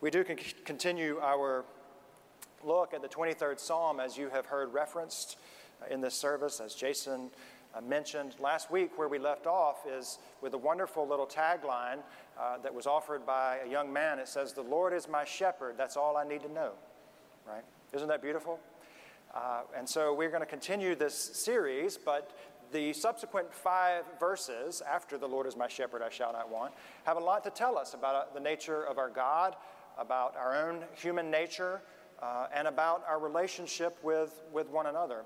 We do con- continue our look at the 23rd Psalm as you have heard referenced in this service, as Jason uh, mentioned last week. Where we left off is with a wonderful little tagline uh, that was offered by a young man. It says, The Lord is my shepherd, that's all I need to know. Right? Isn't that beautiful? Uh, and so we're going to continue this series, but the subsequent five verses after the Lord is my shepherd, I shall not want, have a lot to tell us about uh, the nature of our God, about our own human nature, uh, and about our relationship with, with one another.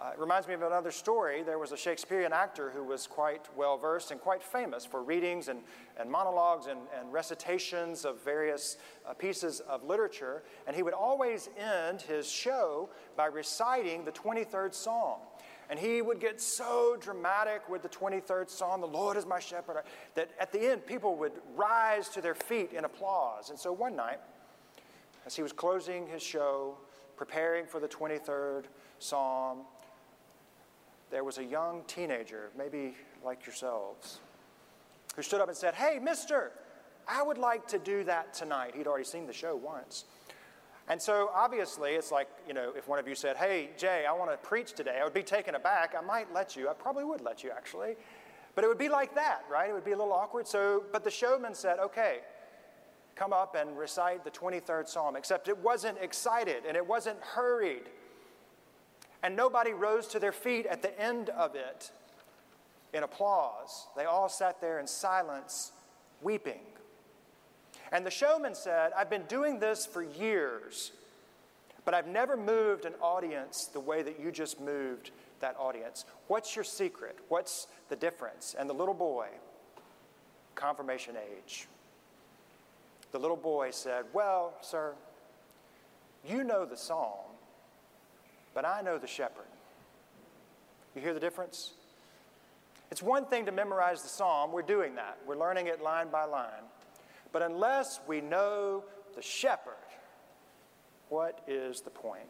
Uh, it reminds me of another story. There was a Shakespearean actor who was quite well versed and quite famous for readings and, and monologues and, and recitations of various uh, pieces of literature. And he would always end his show by reciting the 23rd Psalm. And he would get so dramatic with the 23rd Psalm, the Lord is my shepherd, that at the end people would rise to their feet in applause. And so one night, as he was closing his show, preparing for the 23rd Psalm, there was a young teenager, maybe like yourselves, who stood up and said, Hey, mister, I would like to do that tonight. He'd already seen the show once. And so obviously, it's like, you know, if one of you said, Hey, Jay, I want to preach today, I would be taken aback. I might let you. I probably would let you, actually. But it would be like that, right? It would be a little awkward. So, but the showman said, Okay, come up and recite the 23rd Psalm, except it wasn't excited and it wasn't hurried. And nobody rose to their feet at the end of it in applause. They all sat there in silence, weeping. And the showman said, I've been doing this for years, but I've never moved an audience the way that you just moved that audience. What's your secret? What's the difference? And the little boy, confirmation age, the little boy said, Well, sir, you know the psalm, but I know the shepherd. You hear the difference? It's one thing to memorize the psalm, we're doing that, we're learning it line by line. But unless we know the shepherd, what is the point?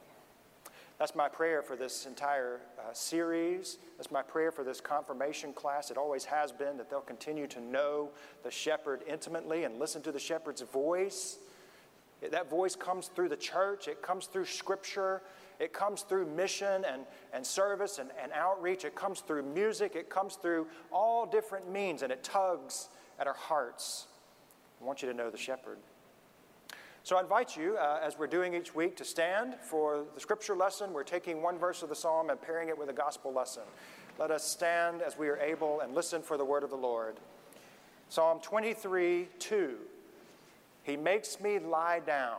That's my prayer for this entire uh, series. That's my prayer for this confirmation class. It always has been that they'll continue to know the shepherd intimately and listen to the shepherd's voice. That voice comes through the church, it comes through scripture, it comes through mission and, and service and, and outreach, it comes through music, it comes through all different means, and it tugs at our hearts. I want you to know the shepherd. So I invite you, uh, as we're doing each week, to stand for the scripture lesson. We're taking one verse of the psalm and pairing it with a gospel lesson. Let us stand as we are able and listen for the word of the Lord. Psalm 23 2. He makes me lie down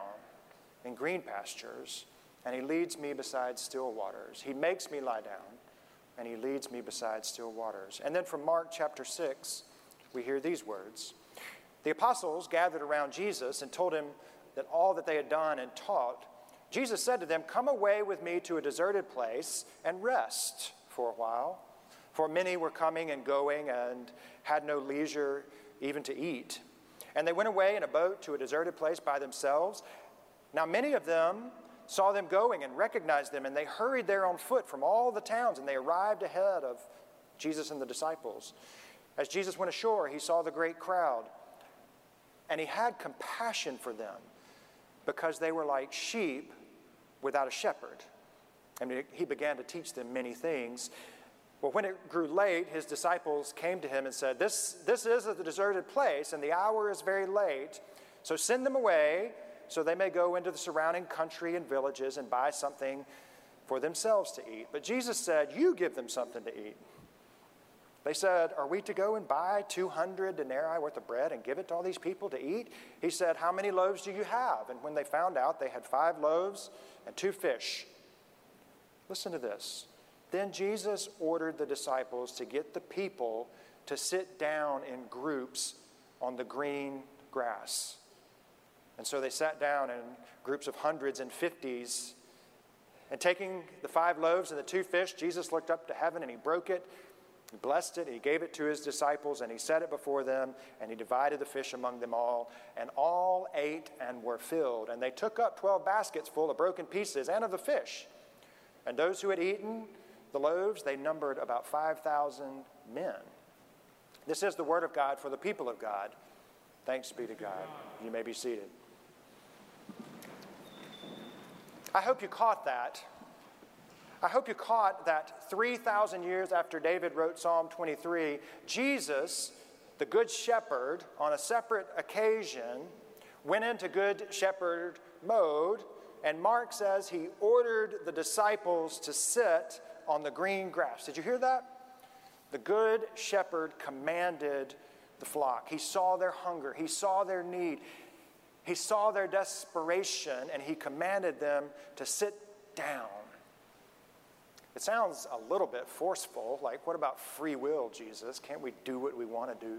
in green pastures, and he leads me beside still waters. He makes me lie down, and he leads me beside still waters. And then from Mark chapter 6, we hear these words. The apostles gathered around Jesus and told him that all that they had done and taught. Jesus said to them, Come away with me to a deserted place and rest for a while. For many were coming and going and had no leisure even to eat. And they went away in a boat to a deserted place by themselves. Now, many of them saw them going and recognized them, and they hurried there on foot from all the towns, and they arrived ahead of Jesus and the disciples. As Jesus went ashore, he saw the great crowd and he had compassion for them because they were like sheep without a shepherd. And he began to teach them many things. Well, when it grew late, his disciples came to him and said, This, this is a deserted place, and the hour is very late. So send them away so they may go into the surrounding country and villages and buy something for themselves to eat. But Jesus said, You give them something to eat. They said, Are we to go and buy 200 denarii worth of bread and give it to all these people to eat? He said, How many loaves do you have? And when they found out, they had five loaves and two fish. Listen to this. Then Jesus ordered the disciples to get the people to sit down in groups on the green grass. And so they sat down in groups of hundreds and fifties. And taking the five loaves and the two fish, Jesus looked up to heaven and he broke it he blessed it, he gave it to his disciples, and he set it before them, and he divided the fish among them all. And all ate and were filled. And they took up 12 baskets full of broken pieces and of the fish. And those who had eaten the loaves, they numbered about 5,000 men. This is the word of God for the people of God. Thanks be to God. You may be seated. I hope you caught that. I hope you caught that 3,000 years after David wrote Psalm 23, Jesus, the Good Shepherd, on a separate occasion, went into Good Shepherd mode, and Mark says he ordered the disciples to sit on the green grass. Did you hear that? The Good Shepherd commanded the flock. He saw their hunger, he saw their need, he saw their desperation, and he commanded them to sit down. It sounds a little bit forceful, like, what about free will, Jesus? Can't we do what we want to do?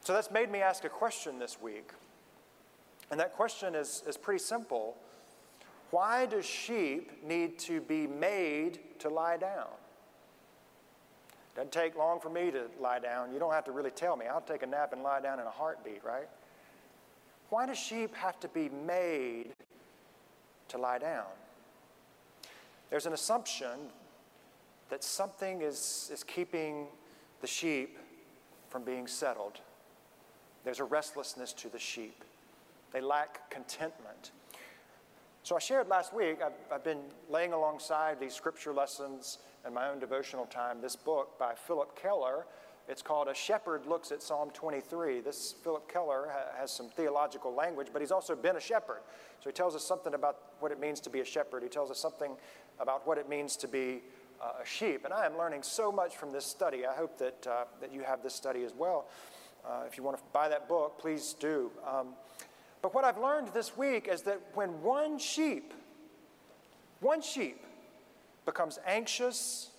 So that's made me ask a question this week. And that question is, is pretty simple. Why do sheep need to be made to lie down? Doesn't take long for me to lie down. You don't have to really tell me. I'll take a nap and lie down in a heartbeat, right? Why do sheep have to be made to lie down? There's an assumption that something is, is keeping the sheep from being settled. There's a restlessness to the sheep. They lack contentment. So I shared last week, I've, I've been laying alongside these scripture lessons and my own devotional time this book by Phillip Keller. It's called A Shepherd Looks at Psalm 23. This Phillip Keller ha- has some theological language, but he's also been a shepherd. So he tells us something about what it means to be a shepherd. He tells us something about what it means to be uh, a sheep. And I am learning so much from this study. I hope that, uh, that you have this study as well. Uh, if you want to buy that book, please do. Um, but what I've learned this week is that when one sheep, one sheep becomes anxious,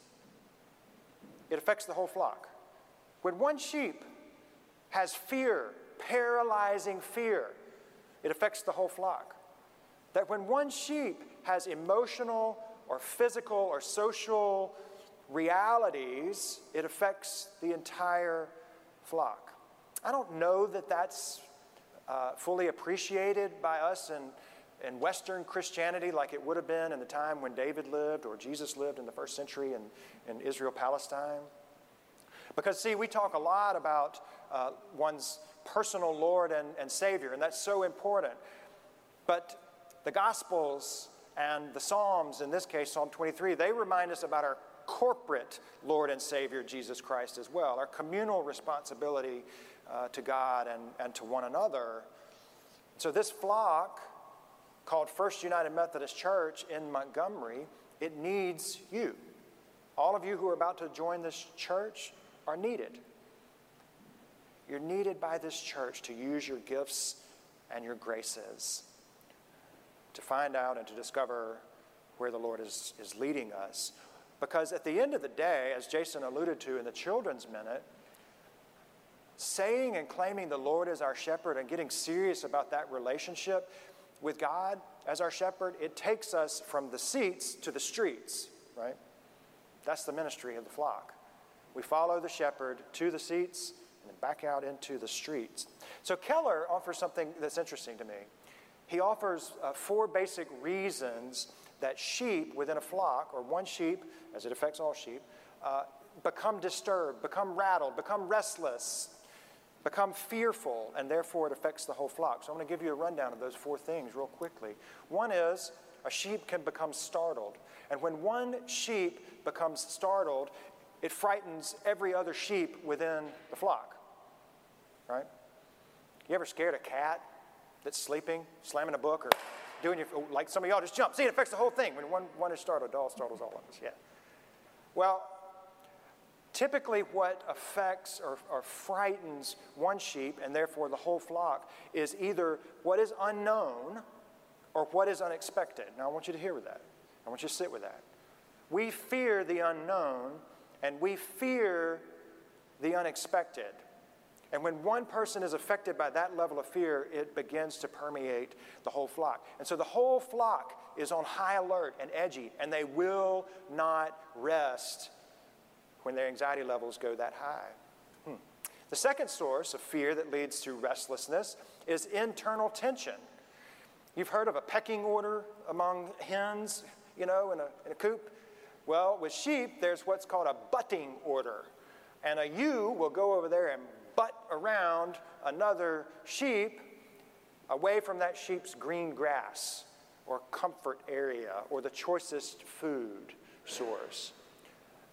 it affects the whole flock. When one sheep has fear, paralyzing fear, it affects the whole flock. That when one sheep has emotional or physical or social realities, it affects the entire flock. I don't know that that's uh, fully appreciated by us in, in Western Christianity like it would have been in the time when David lived or Jesus lived in the first century in, in Israel, Palestine. Because, see, we talk a lot about uh, one's personal Lord and, and Savior, and that's so important. But the Gospels and the Psalms, in this case, Psalm 23, they remind us about our corporate Lord and Savior, Jesus Christ, as well, our communal responsibility uh, to God and, and to one another. So, this flock called First United Methodist Church in Montgomery, it needs you. All of you who are about to join this church are needed. You're needed by this church to use your gifts and your graces to find out and to discover where the Lord is, is leading us. Because at the end of the day, as Jason alluded to in the Children's Minute, saying and claiming the Lord as our shepherd and getting serious about that relationship with God as our shepherd, it takes us from the seats to the streets, right? That's the ministry of the flock. We follow the shepherd to the seats and then back out into the streets. So Keller offers something that's interesting to me. He offers uh, four basic reasons that sheep within a flock, or one sheep, as it affects all sheep, uh, become disturbed, become rattled, become restless, become fearful, and therefore it affects the whole flock. So I'm going to give you a rundown of those four things real quickly. One is a sheep can become startled. And when one sheep becomes startled, it frightens every other sheep within the flock. Right? You ever scared a cat that's sleeping, slamming a book, or doing your, oh, like some of y'all just jump? See, it affects the whole thing. When one, one is startled, all startles all of us. Yeah. Well, typically what affects or, or, frightens one sheep and therefore the whole flock is either what is unknown or what is unexpected. Now, I want you to hear with that. I want you to sit with that. We fear the unknown and we fear the unexpected. And when one person is affected by that level of fear, it begins to permeate the whole flock. And so the whole flock is on high alert and edgy, and they will not rest when their anxiety levels go that high. Hmm. The second source of fear that leads to restlessness is internal tension. You've heard of a pecking order among hens, you know, in a, in a coop? Well, with sheep, there's what's called a butting order. And a ewe will go over there and butt around another sheep away from that sheep's green grass. or comfort area or the choicest food source.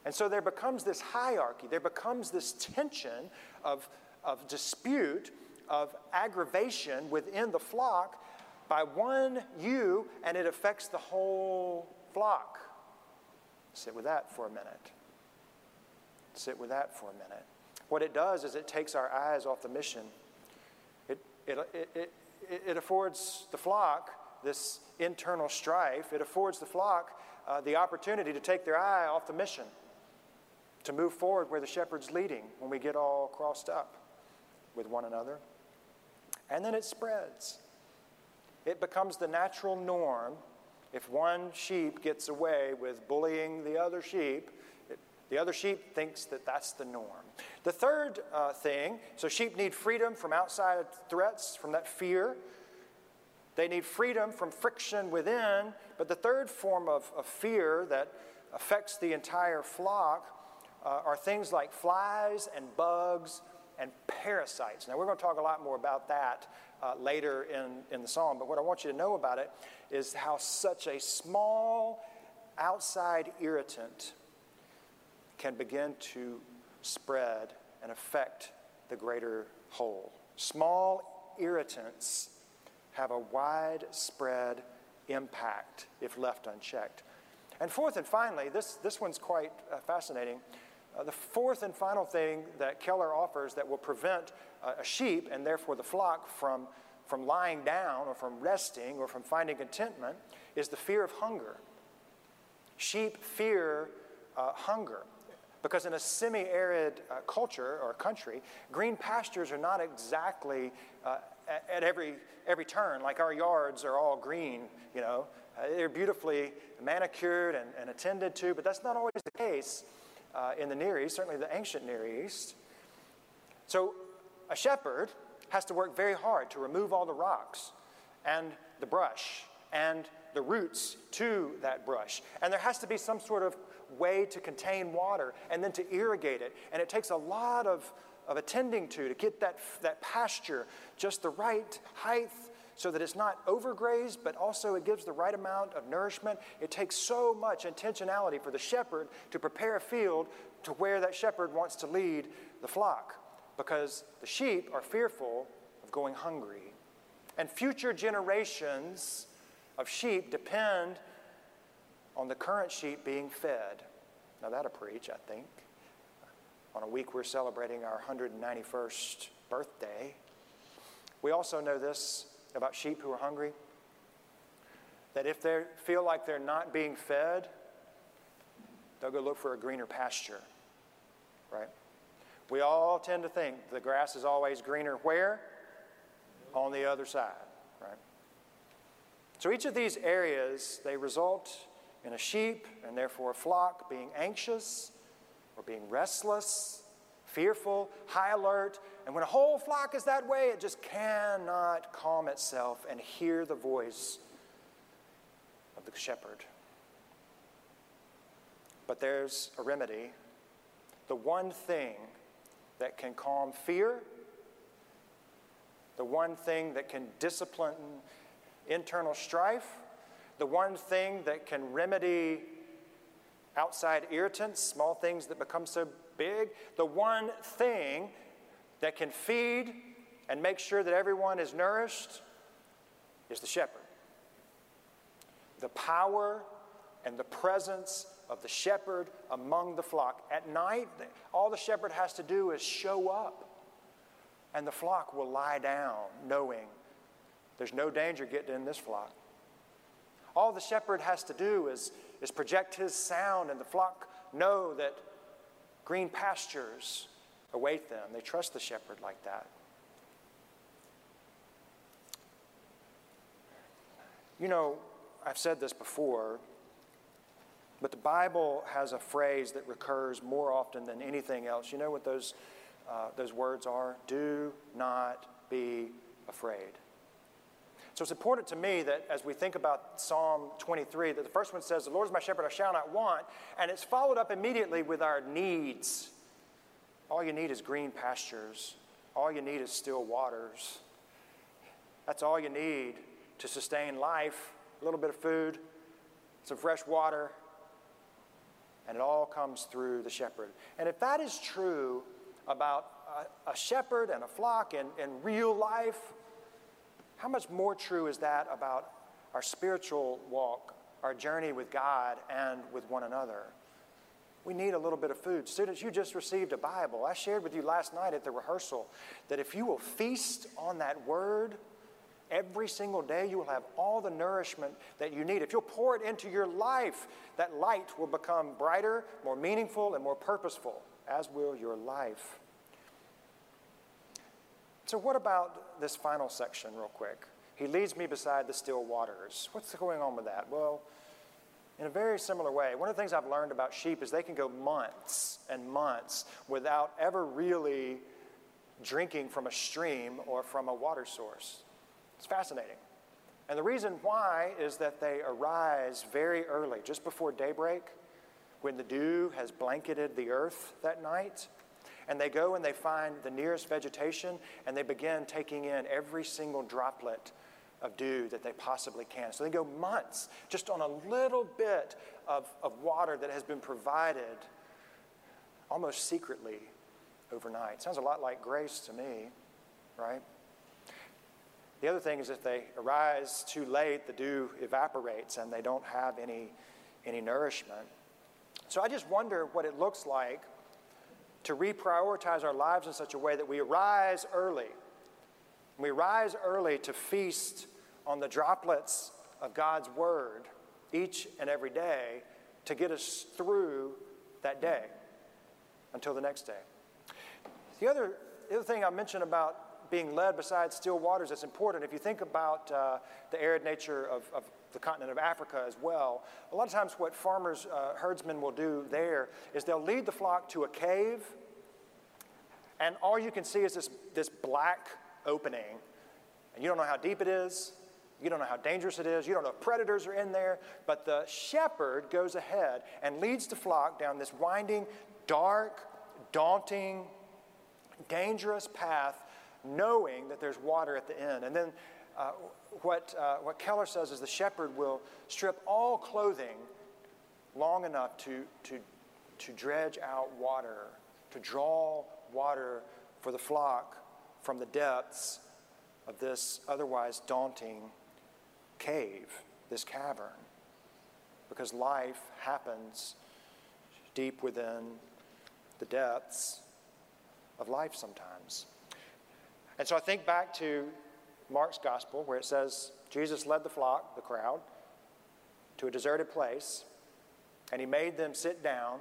And so there becomes this hierarchy, there becomes this tension of, of dispute, of aggravation within the flock by one ewe, and it affects the whole flock. Sit with that for a minute. Sit with that for a minute. What it does is it takes our eyes off the mission. It, it, it, it, it affords the flock this internal strife. It affords the flock uh, the opportunity to take their eye off the mission, to move forward where the shepherd's leading when we get all crossed up with one another. And then it spreads. It becomes the natural norm. If one sheep gets away with bullying the other sheep, it, the other sheep thinks that that's the norm. The third uh, thing so, sheep need freedom from outside threats, from that fear. They need freedom from friction within. But the third form of, of fear that affects the entire flock uh, are things like flies and bugs and parasites. Now, we're going to talk a lot more about that uh, later in, in the psalm, but what I want you to know about it is how such a small outside irritant can begin to spread and affect the greater whole. Small irritants have a widespread impact if left unchecked. And fourth and finally, this, this one's quite uh, fascinating. Uh, the fourth and final thing that Keller offers that will prevent uh, a sheep and therefore the flock from, from lying down or from resting or from finding contentment is the fear of hunger. Sheep fear uh, hunger. Because in a semi arid uh, culture or country, green pastures are not exactly uh, at, every, every turn, like our yards are all green, you know. Uh, they're beautifully manicured and, and, attended to, but that's not always the case uh, in the Near East, certainly the ancient Near East. So a shepherd has to work very hard to remove all the rocks and the brush and the roots to that brush. And there has to be some sort of way to contain water and then to irrigate it. And it takes a lot of, of attending to to get that, that pasture just the right height so that it's not overgrazed, but also it gives the right amount of nourishment. It takes so much intentionality for the shepherd to prepare a field to where that shepherd wants to lead the flock because the sheep are fearful of going hungry. And future generations of sheep depend on the current sheep being fed. Now, that'll preach, I think. On a week we're celebrating our 191st birthday. We also know this about sheep who are hungry that if they feel like they're not being fed, they'll go look for a greener pasture, right? We all tend to think the grass is always greener where? On the other side, right? So each of these areas, they result in a sheep and therefore a flock being anxious or being restless, fearful, high alert. And when a whole flock is that way, it just cannot calm itself and hear the voice of the shepherd. But there's a remedy. The one thing that can calm fear, the one thing that can discipline internal strife, the one thing that can remedy outside irritants, small things that become so big, the one thing that can feed and make sure that everyone is nourished is the shepherd. The power and the presence of the shepherd among the flock. At night, all the shepherd has to do is show up, and the flock will lie down knowing there's no danger getting in this flock. All the shepherd has to do is, is project his sound, and the flock know that green pastures await them. They trust the shepherd like that. You know, I've said this before, but the Bible has a phrase that recurs more often than anything else. You know what those, uh, those words are? Do not be afraid. So it's important to me that as we think about Psalm 23, that the first one says, The Lord is my shepherd, I shall not want. And it's followed up immediately with our needs. All you need is green pastures, all you need is still waters. That's all you need to sustain life a little bit of food, some fresh water, and it all comes through the shepherd. And if that is true about a, a shepherd and a flock in, in real life, how much more true is that about our spiritual walk, our journey with God and with one another? We need a little bit of food. Students, you just received a Bible. I shared with you last night at the rehearsal that if you will feast on that word, every single day you will have all the nourishment that you need. If you'll pour it into your life, that light will become brighter, more meaningful, and more purposeful, as will your life. So, what this final section, real quick? He leads me beside the still waters. What's going on with that? Well, in a very similar way, one of the things I've learned about sheep is they can go months and months without ever really drinking from a stream or from a water source. It's fascinating. And the reason why is that they arise very early, just before daybreak, when the dew has blanketed the earth that night. And they go and they find the nearest vegetation and they begin taking in every single droplet of dew that they possibly can. So they go months just on a little bit of, of water that has been provided almost secretly overnight. Sounds a lot like grace to me, right? The other thing is if they arise too late, the dew evaporates and they don't have any, any nourishment. So I just wonder what it looks like to reprioritize our lives in such a way that we rise early. We rise early to feast on the droplets of God's Word each and every day to get us through that day until the next day. The other, the other thing I mentioned about being led beside still waters that's important, if you think about uh, the arid nature of, of, the continent of Africa as well, a lot of times what farmers, uh, herdsmen will do there is they'll lead the flock to a cave, and all you can see is this, this black opening, and you don't know how deep it is, you don't know how dangerous it is. You don't know if predators are in there. But the shepherd goes ahead and leads the flock down this winding, dark, daunting, dangerous path, knowing that there's water at the end. And then uh, what, uh, what Keller says is the shepherd will strip all clothing long enough to, to, to dredge out water, to draw water for the flock from the depths of this otherwise daunting cave, this cavern, because life happens deep within the depths of life sometimes. And so I think back to Mark's gospel where it says Jesus led the flock, the crowd, to a deserted place, and he made them sit down,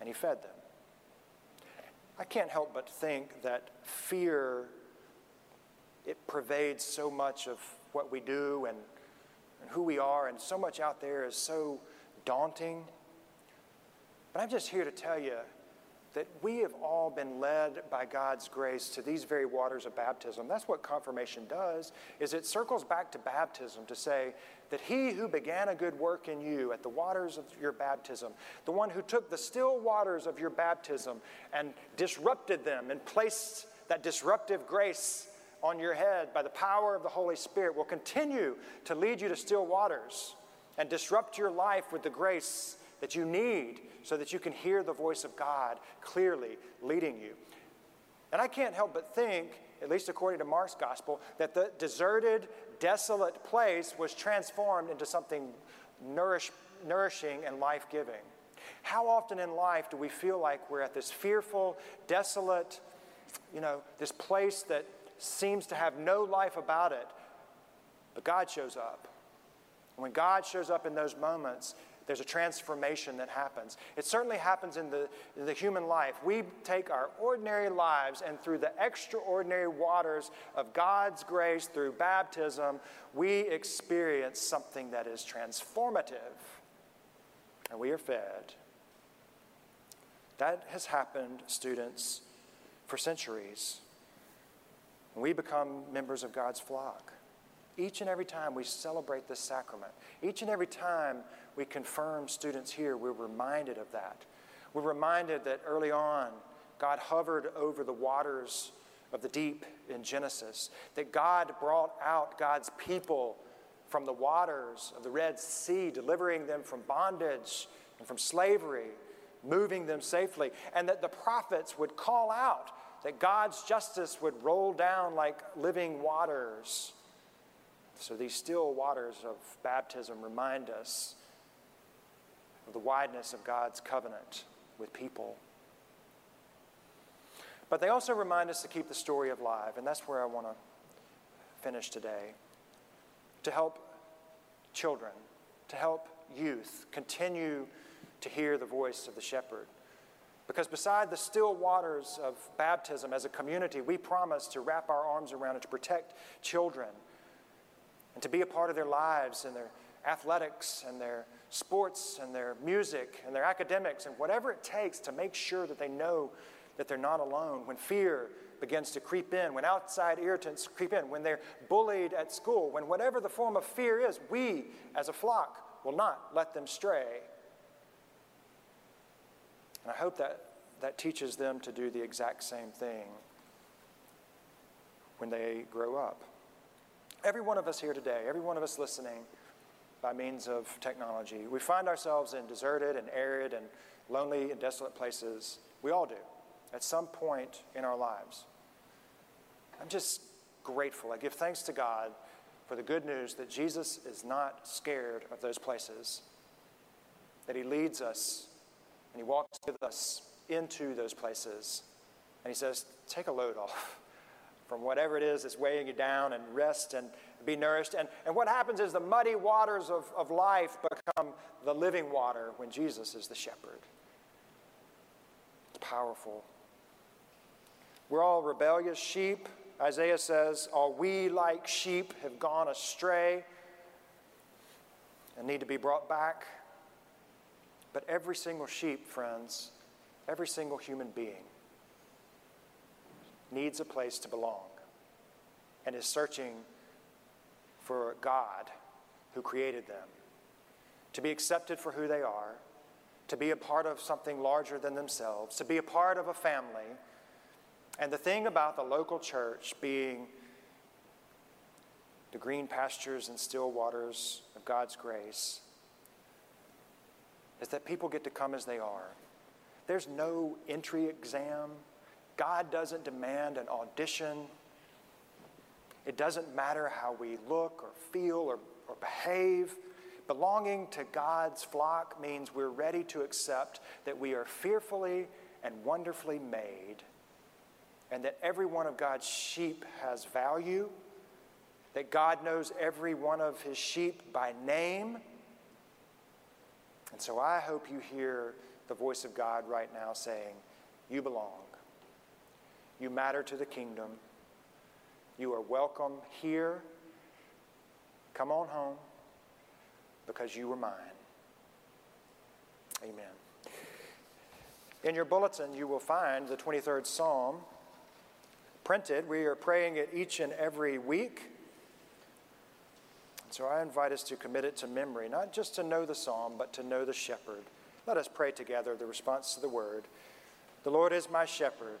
and he fed them. I can't help but think that fear it pervades so much of what we do and, and who we are, and so much out there is so daunting. But I'm just here to tell you that we have all been led by God's grace to these very waters of baptism. That's what confirmation does is it circles back to baptism to say that he who began a good work in you at the waters of your baptism, the one who took the still waters of your baptism and disrupted them and placed that disruptive grace on your head by the power of the Holy Spirit will continue to lead you to still waters and disrupt your life with the grace that you need so that you can hear the voice of God clearly leading you. And I can't help but think, at least according to Mark's gospel, that the deserted, desolate place was transformed into something nourish, nourishing and life giving. How often in life do we feel like we're at this fearful, desolate, you know, this place that seems to have no life about it, but God shows up. And when God shows up in those moments, there's a transformation that happens. It certainly happens in the, in the human life. We take our ordinary lives, and through the extraordinary waters of God's grace, through baptism, we experience something that is transformative, and we are fed. That has happened, students, for centuries we become members of God's flock. Each and every time we celebrate this sacrament, each and every time we confirm students here, we're reminded of that. We're reminded that early on, God hovered over the waters of the deep in Genesis, that God brought out God's people from the waters of the Red Sea, delivering them from bondage and from slavery, moving them safely, and that the prophets would call out that God's justice would roll down like living waters. So these still waters of baptism remind us of the wideness of God's covenant with people. But they also remind us to keep the story alive, and that's where I want to finish today. To help children, to help youth continue to hear the voice of the shepherd. Because beside the still waters of baptism as a community, we promise to wrap our arms around and to protect children and to be a part of their lives and their athletics and their sports and their music and their academics and whatever it takes to make sure that they know that they're not alone. When fear begins to creep in, when outside irritants creep in, when they're bullied at school, when whatever the form of fear is, we as a flock will not let them stray. And I hope that that teaches them to do the exact same thing when they grow up. Every one of us here today, every one of us listening by means of technology, we find ourselves in deserted and arid and lonely and desolate places. We all do at some point in our lives. I'm just grateful. I give thanks to God for the good news that Jesus is not scared of those places, that He leads us and He walks with us into those places. And He says, Take a load off from whatever it is that's weighing you down and rest and be nourished. And, and what happens is the muddy waters of, of life become the living water when Jesus is the shepherd. It's powerful. We're all rebellious sheep. Isaiah says, All we like sheep have gone astray and need to be brought back. But every single sheep, friends, every single human being needs a place to belong and is searching for God who created them, to be accepted for who they are, to be a part of something larger than themselves, to be a part of a family. And the thing about the local church being the green pastures and still waters of God's grace is that people get to come as they are. There's no entry exam. God doesn't demand an audition. It doesn't matter how we look or feel or, or behave. Belonging to God's flock means we're ready to accept that we are fearfully and wonderfully made, and that every one of God's sheep has value, that God knows every one of his sheep by name. And so I hope you hear the voice of God right now saying, You belong. You matter to the kingdom. You are welcome here. Come on home because you were mine. Amen. In your bulletin, you will find the 23rd Psalm printed. We are praying it each and every week. So I invite us to commit it to memory, not just to know the psalm, but to know the shepherd. Let us pray together the response to the word. The Lord is my shepherd,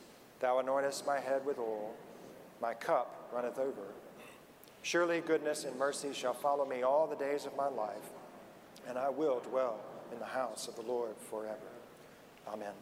Thou anointest my head with oil. My cup runneth over. Surely goodness and mercy shall follow me all the days of my life, and I will dwell in the house of the Lord forever. Amen.